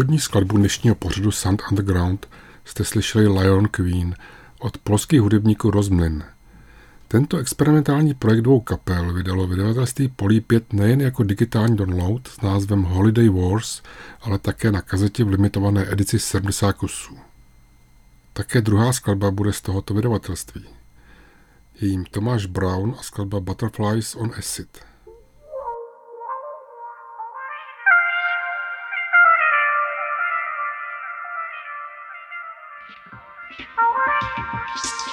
Úvodní skladbu dnešního pořadu Sound Underground jste slyšeli Lion Queen od polských hudebníků Rozmlin. Tento experimentální projekt dvou kapel vydalo vydavatelství Polí 5 nejen jako digitální download s názvem Holiday Wars, ale také na kazetě v limitované edici 70 kusů. Také druhá skladba bude z tohoto vydavatelství. Je jím Tomáš Brown a skladba Butterflies on Acid. first.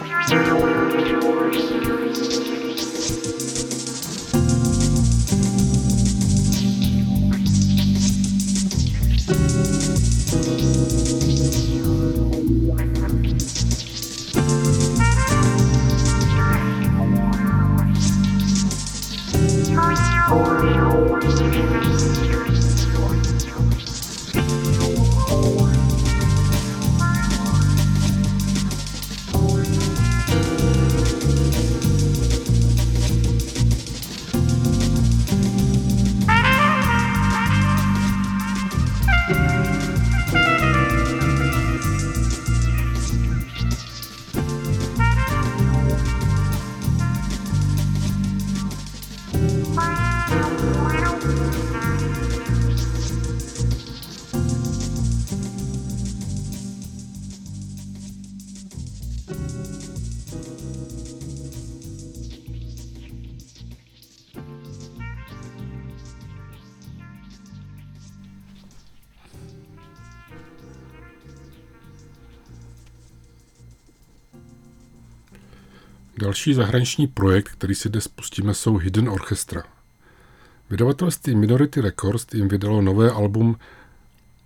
Wow. Další zahraniční projekt, který si dnes pustíme, jsou Hidden Orchestra. Vydavatelství Minority Records jim vydalo nové album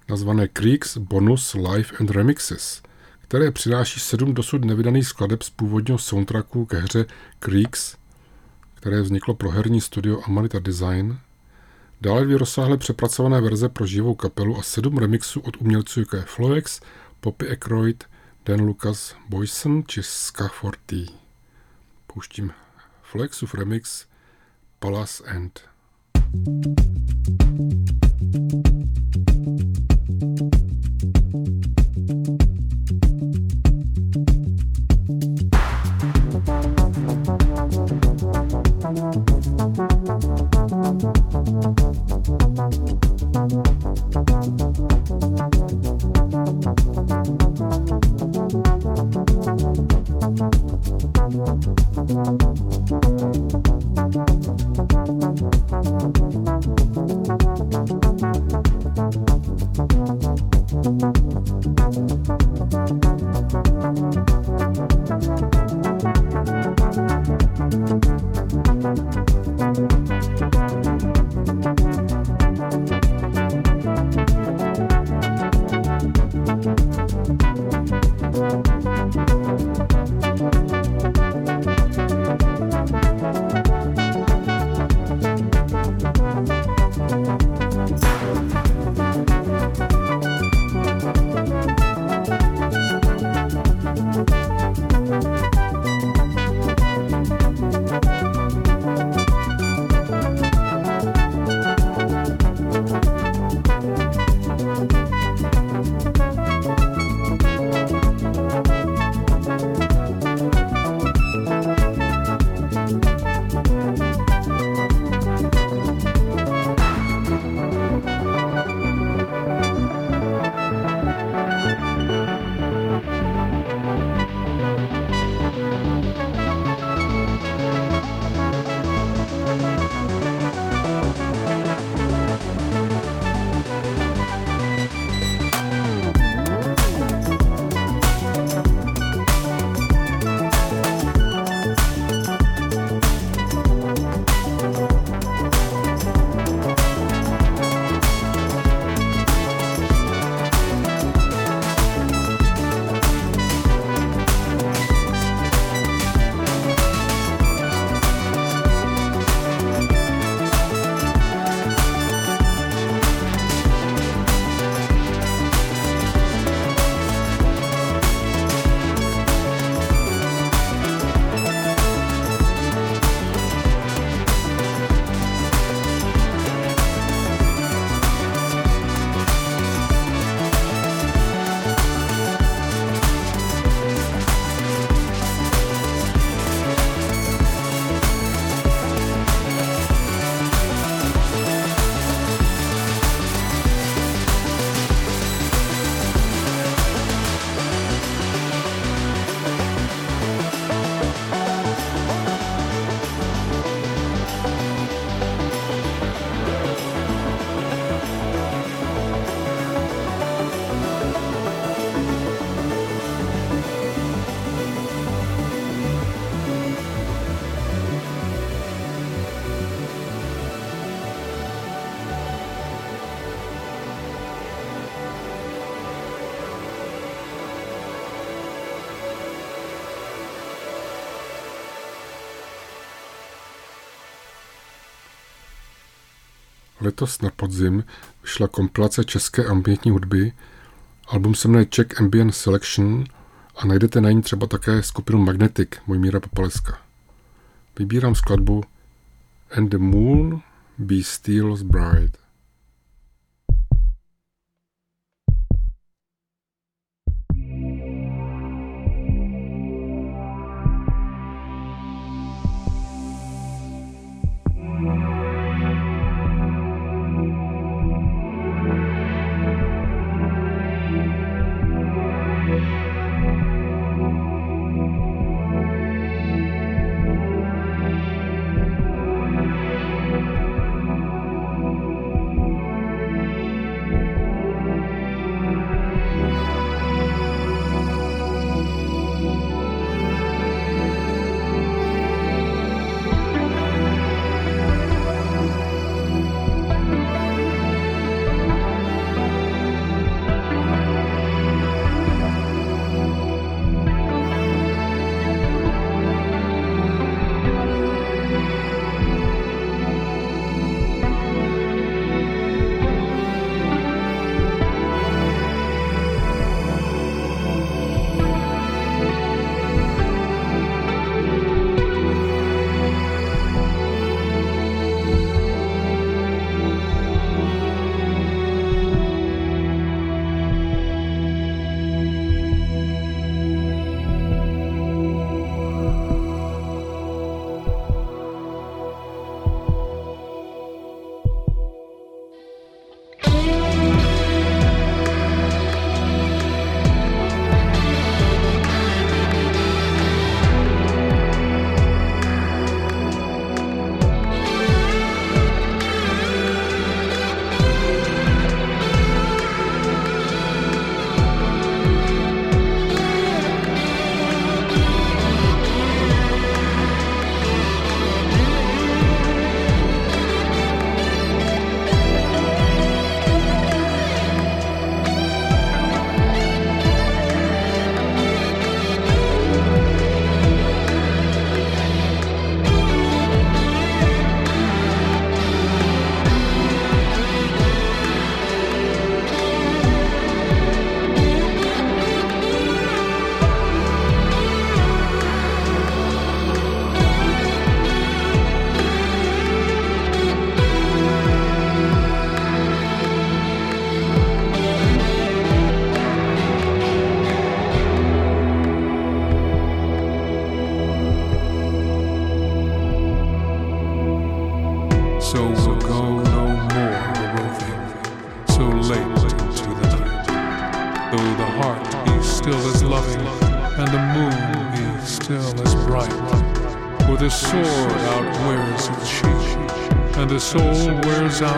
nazvané Creeks Bonus Live and Remixes, které přináší sedm dosud nevydaných skladeb z původního soundtracku ke hře Creeks, které vzniklo pro herní studio Amanita Design, dále dvě rozsáhle přepracované verze pro živou kapelu a sedm remixů od umělců jako je Floex, Poppy Aykroyd, Dan Lucas Boyson či Ska Forty pouštím Flexův remix Palace End. Letos na podzim vyšla kompilace české ambientní hudby. Album se jmenuje Czech Ambient Selection a najdete na ní třeba také skupinu Magnetic Mojmíra Popaleska. Vybírám skladbu And the Moon Be Steel's Bride.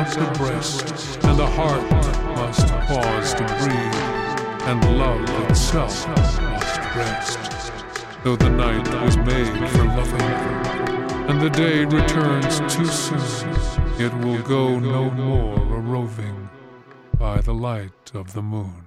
Out the breast, and the heart must pause to breathe, and love itself must rest. Though the night was made for loving, and the day returns too soon, it will go no more a roving by the light of the moon.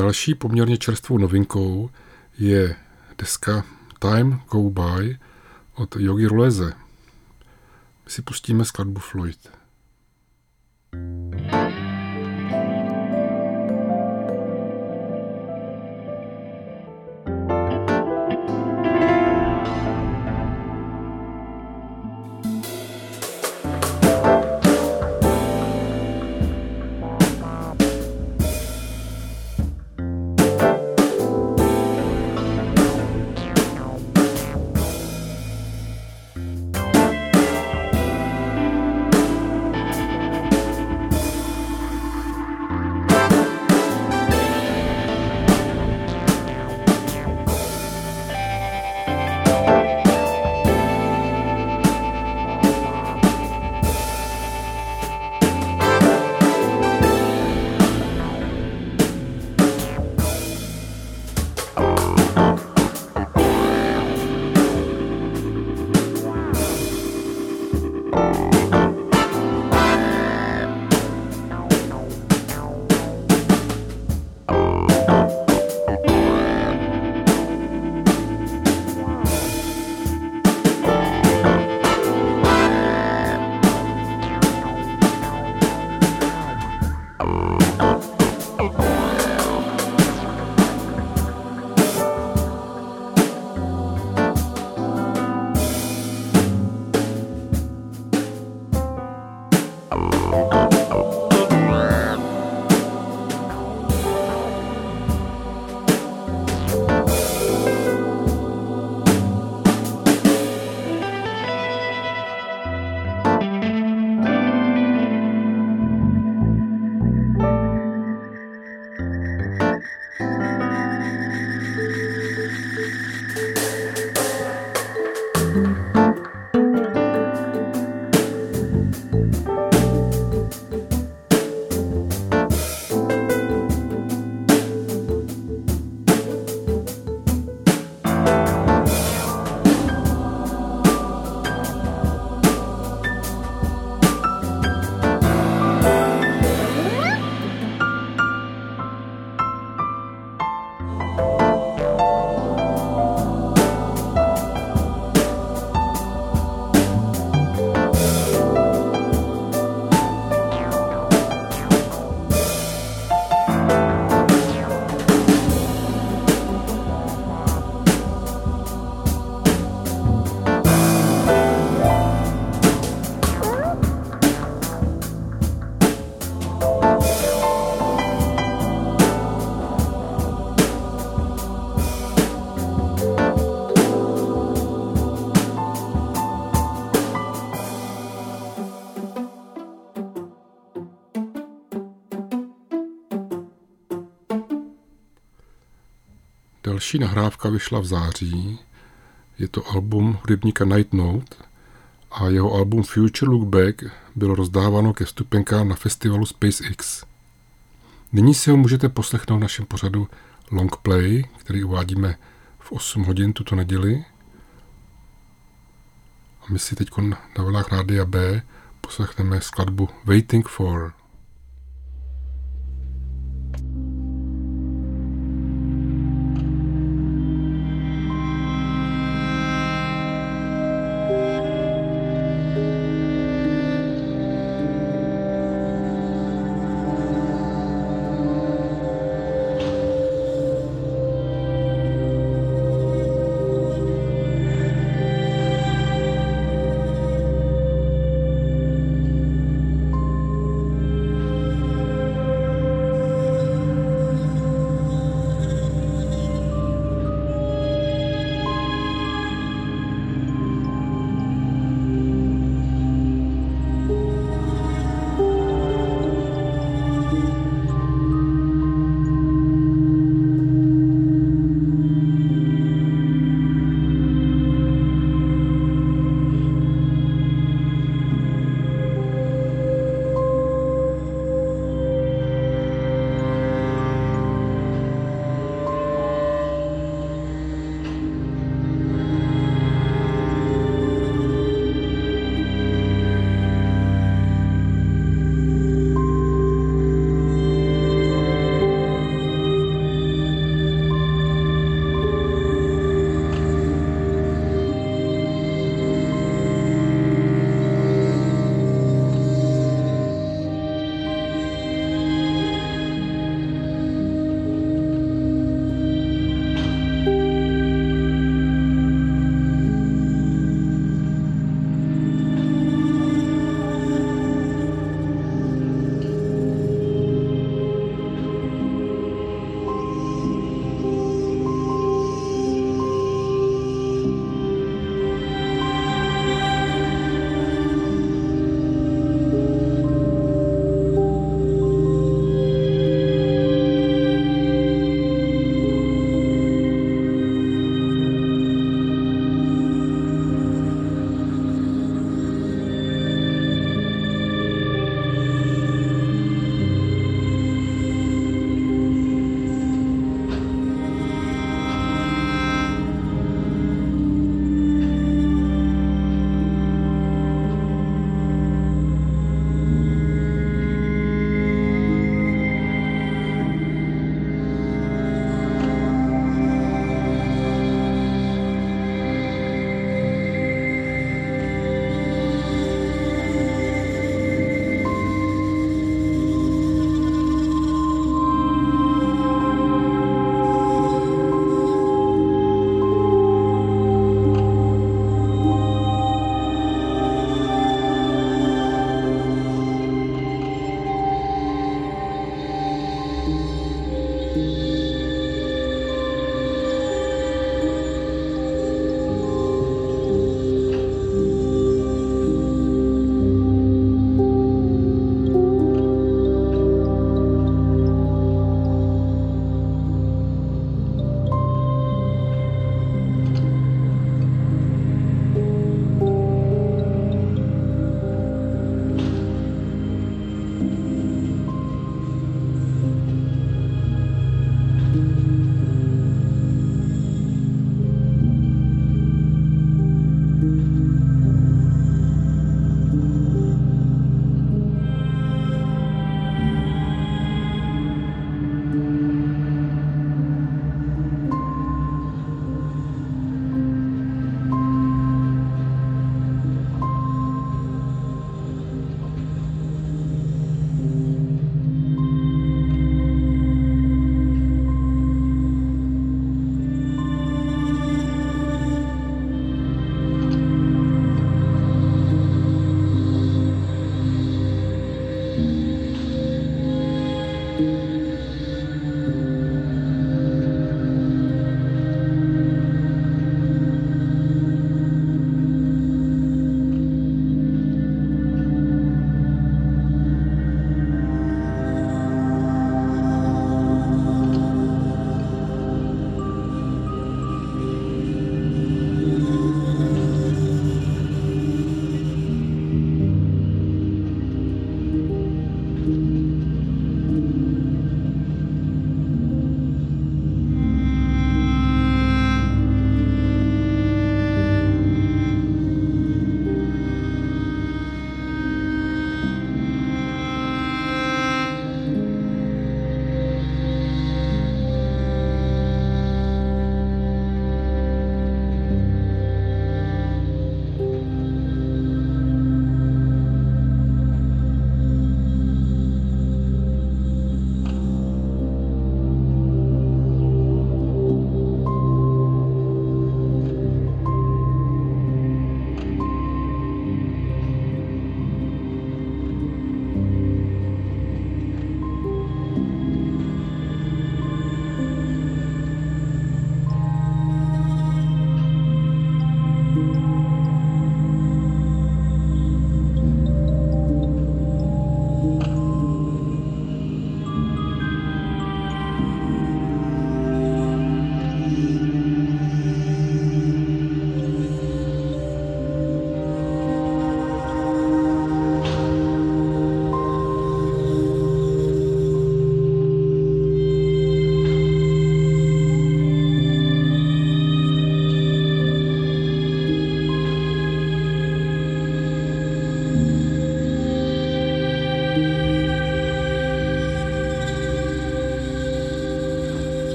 Další poměrně čerstvou novinkou je deska Time Go By od Yogi Roleze. My si pustíme skladbu Floyd. Další nahrávka vyšla v září. Je to album hudebníka Night Note a jeho album Future Look Back bylo rozdáváno ke stupenkám na festivalu SpaceX. Nyní si ho můžete poslechnout v našem pořadu Long Play, který uvádíme v 8 hodin tuto neděli. A my si teď na vlnách Rádia B poslechneme skladbu Waiting for.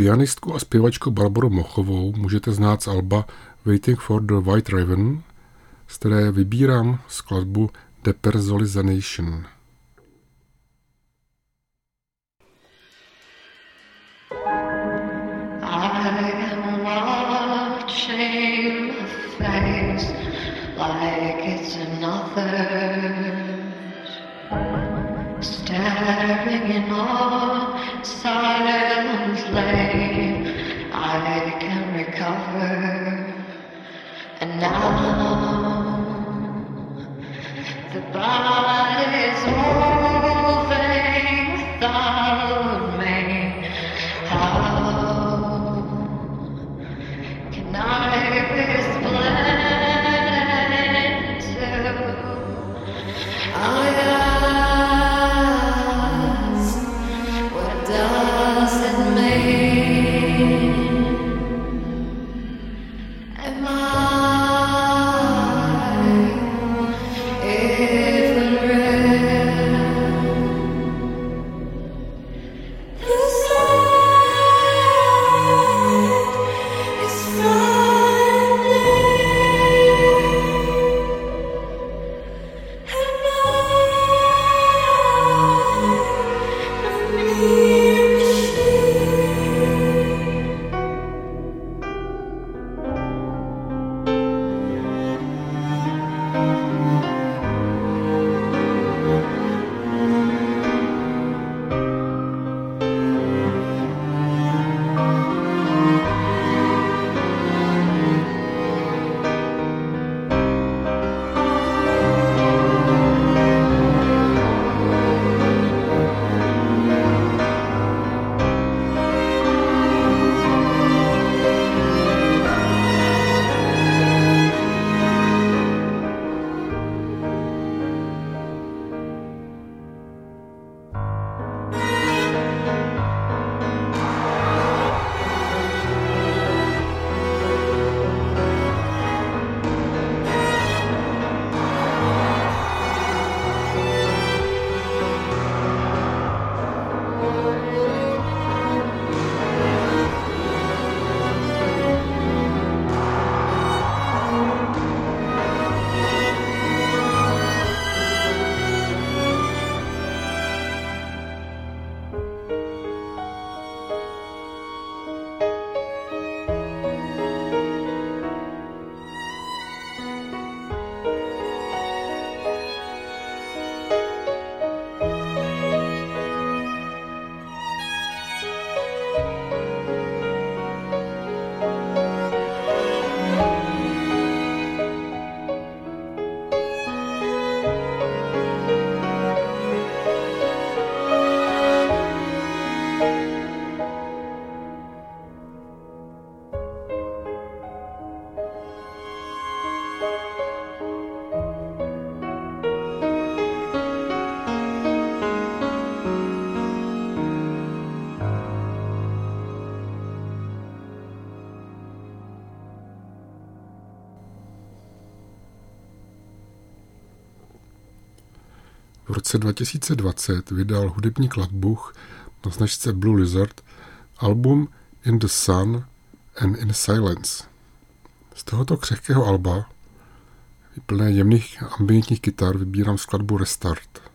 Pianistku a zpěvačku Barbaru Mochovou můžete znát z alba Waiting for the White Raven, z které vybírám skladbu Depersonalization. V roce 2020 vydal hudební kladbuch na značce Blue Lizard album In the Sun and in Silence. Z tohoto křehkého alba, plné jemných ambientních kytar, vybírám skladbu Restart.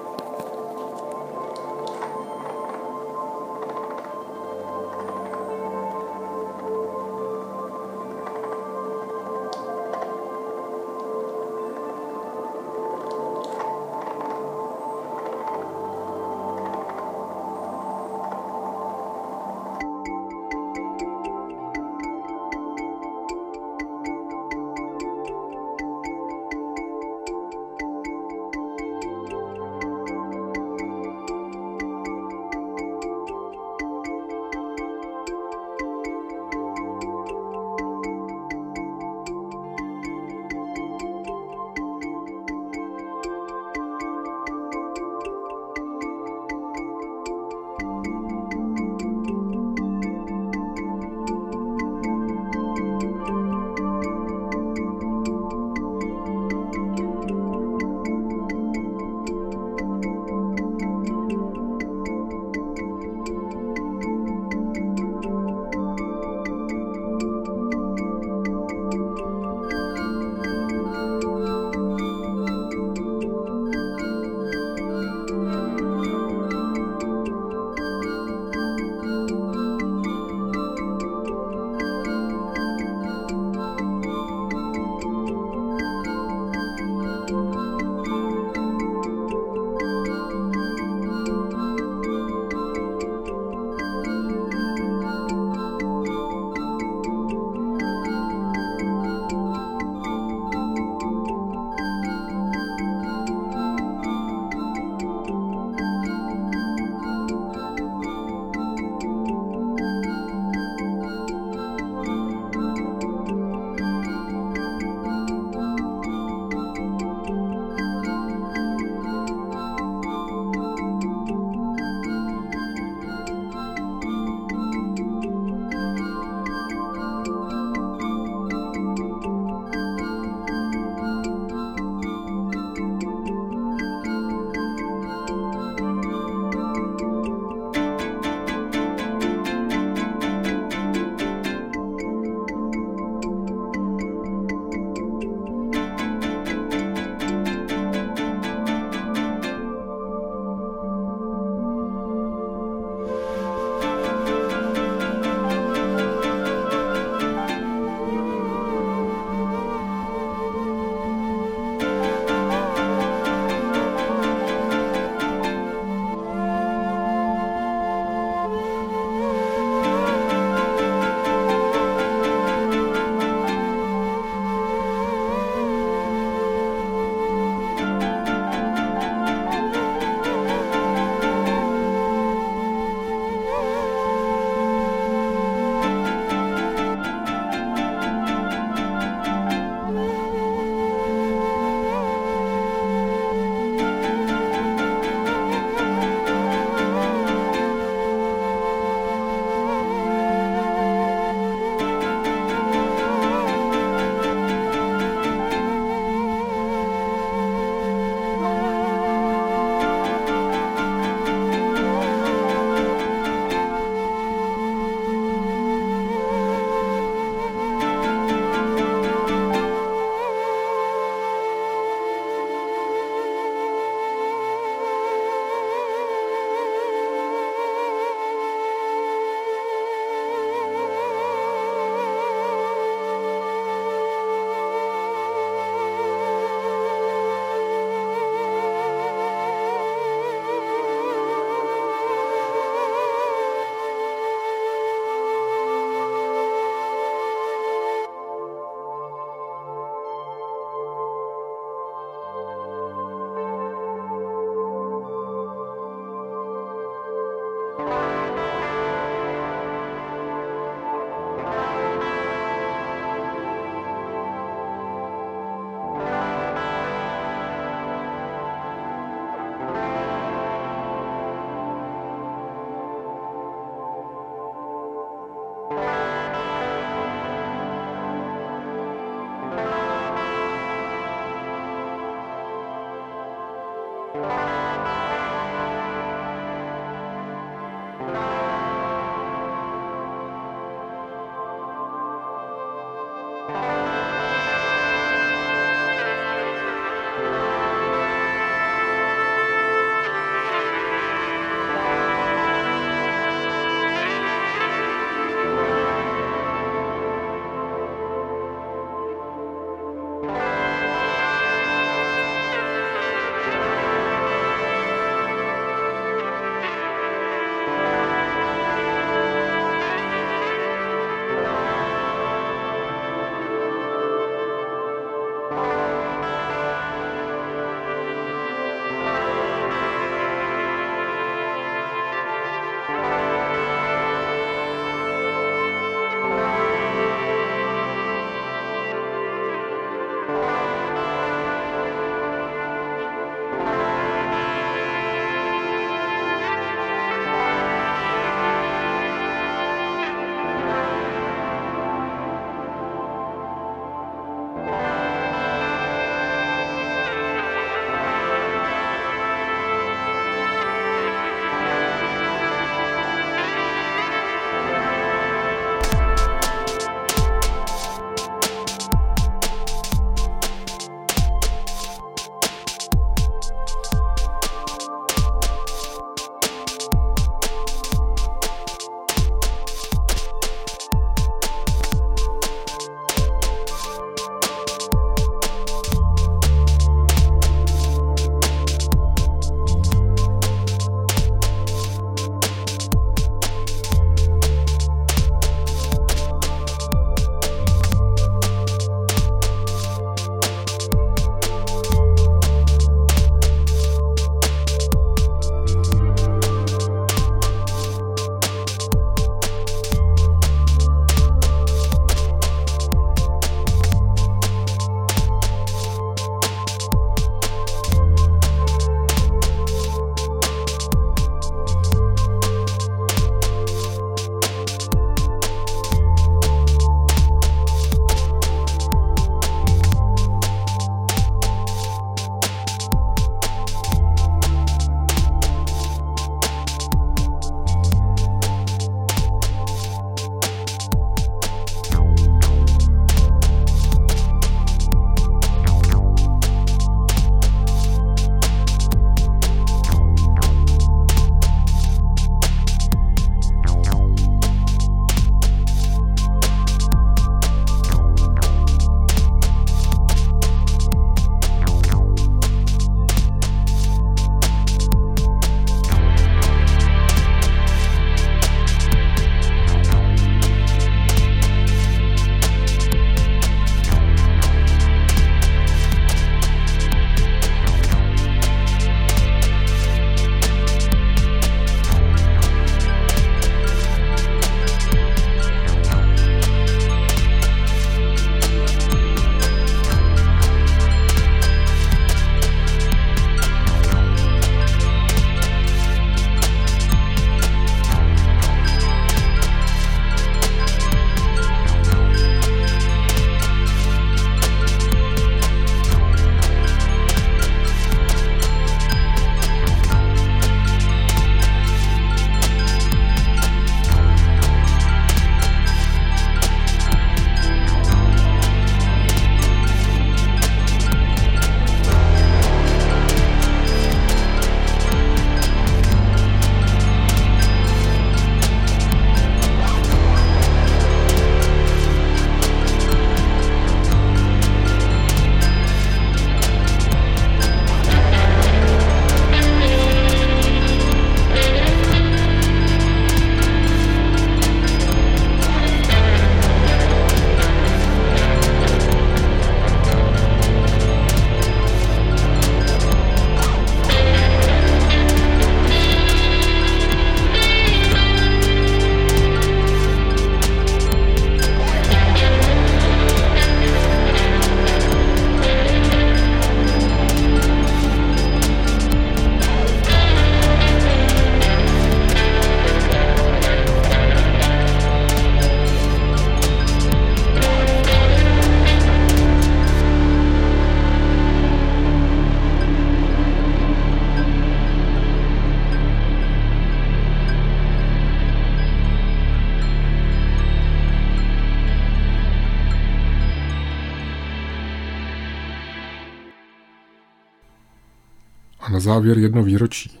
Závěr jedno výročí.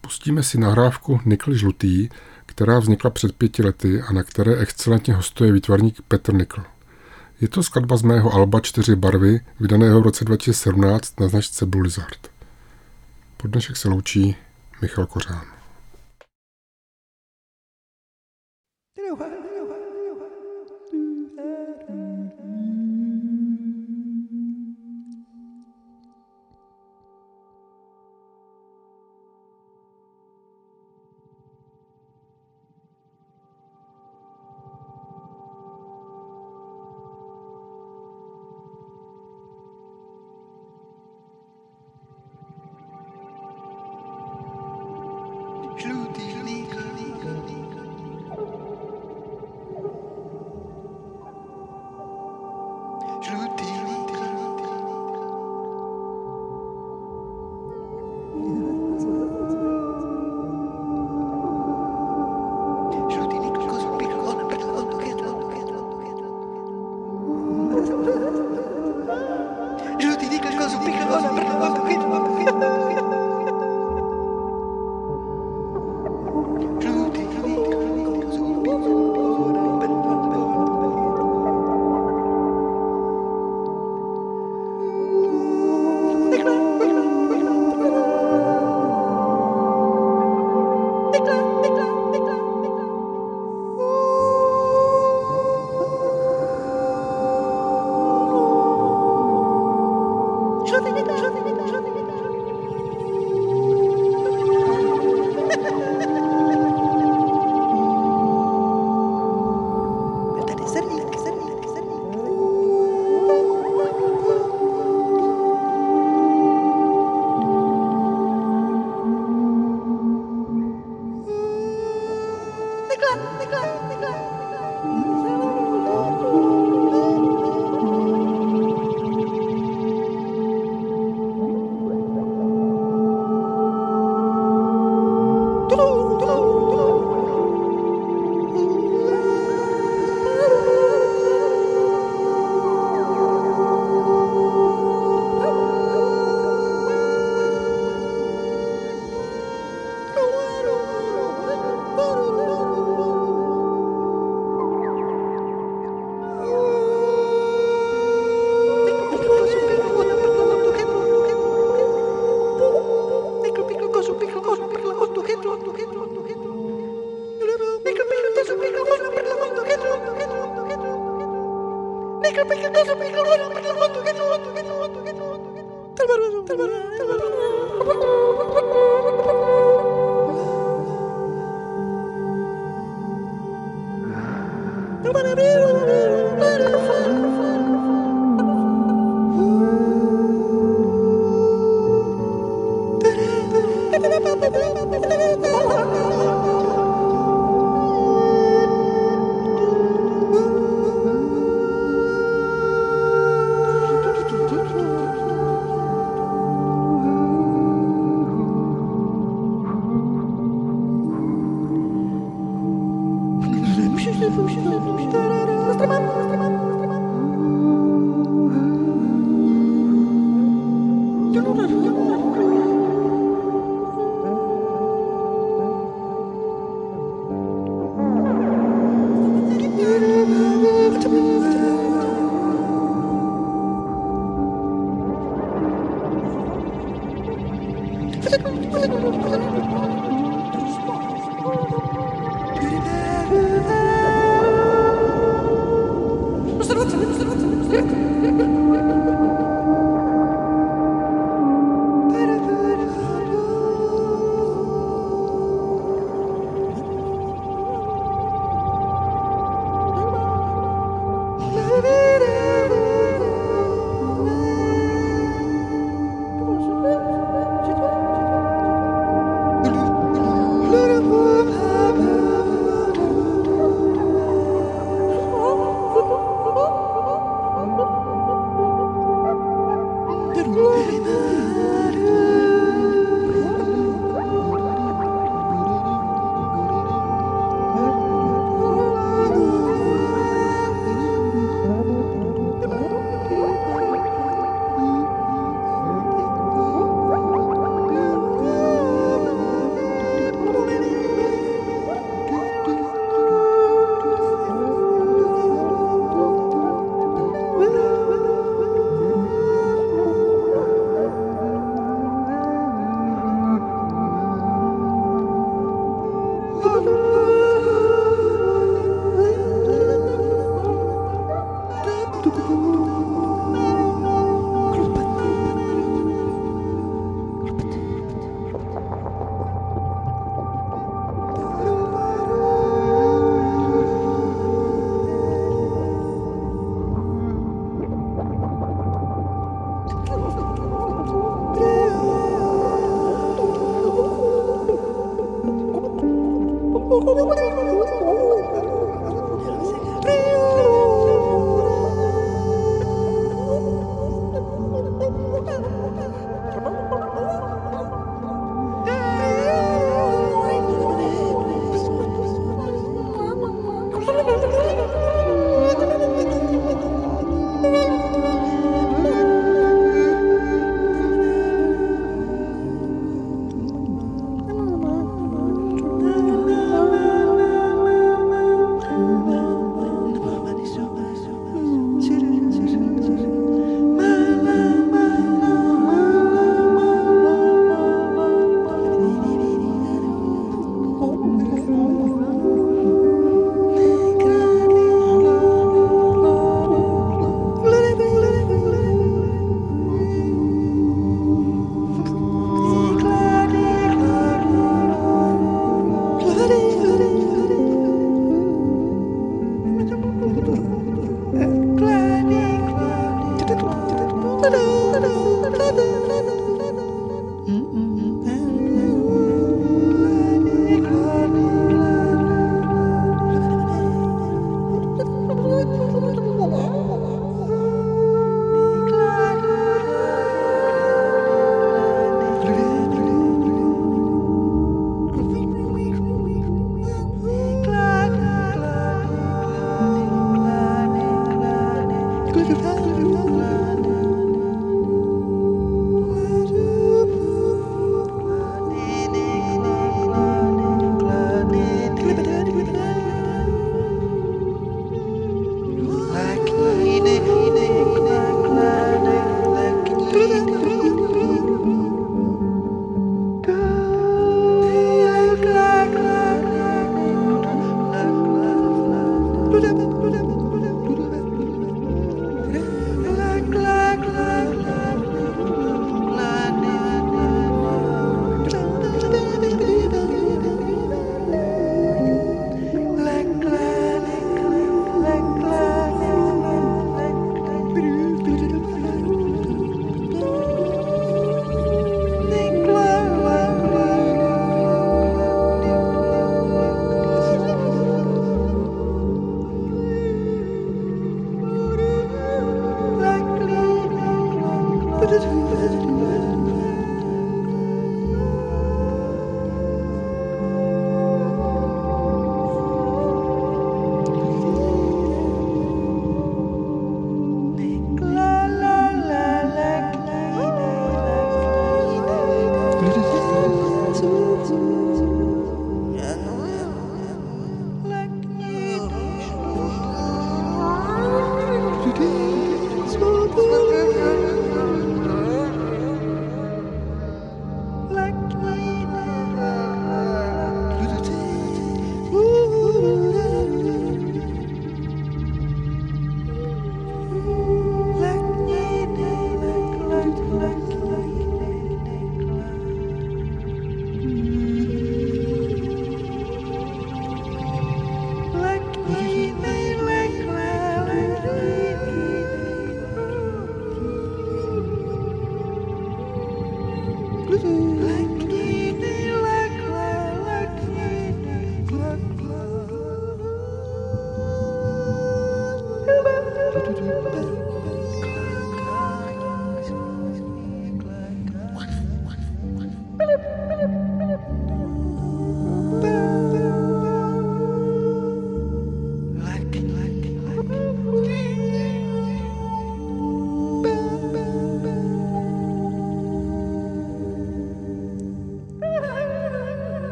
Pustíme si nahrávku Nikl Žlutý, která vznikla před pěti lety a na které excelentně hostuje výtvarník Petr Nikl. Je to skladba z mého alba Čtyři barvy, vydaného v roce 2017 na značce Blizzard. Po dnešek se loučí Michal Kořán. para mí.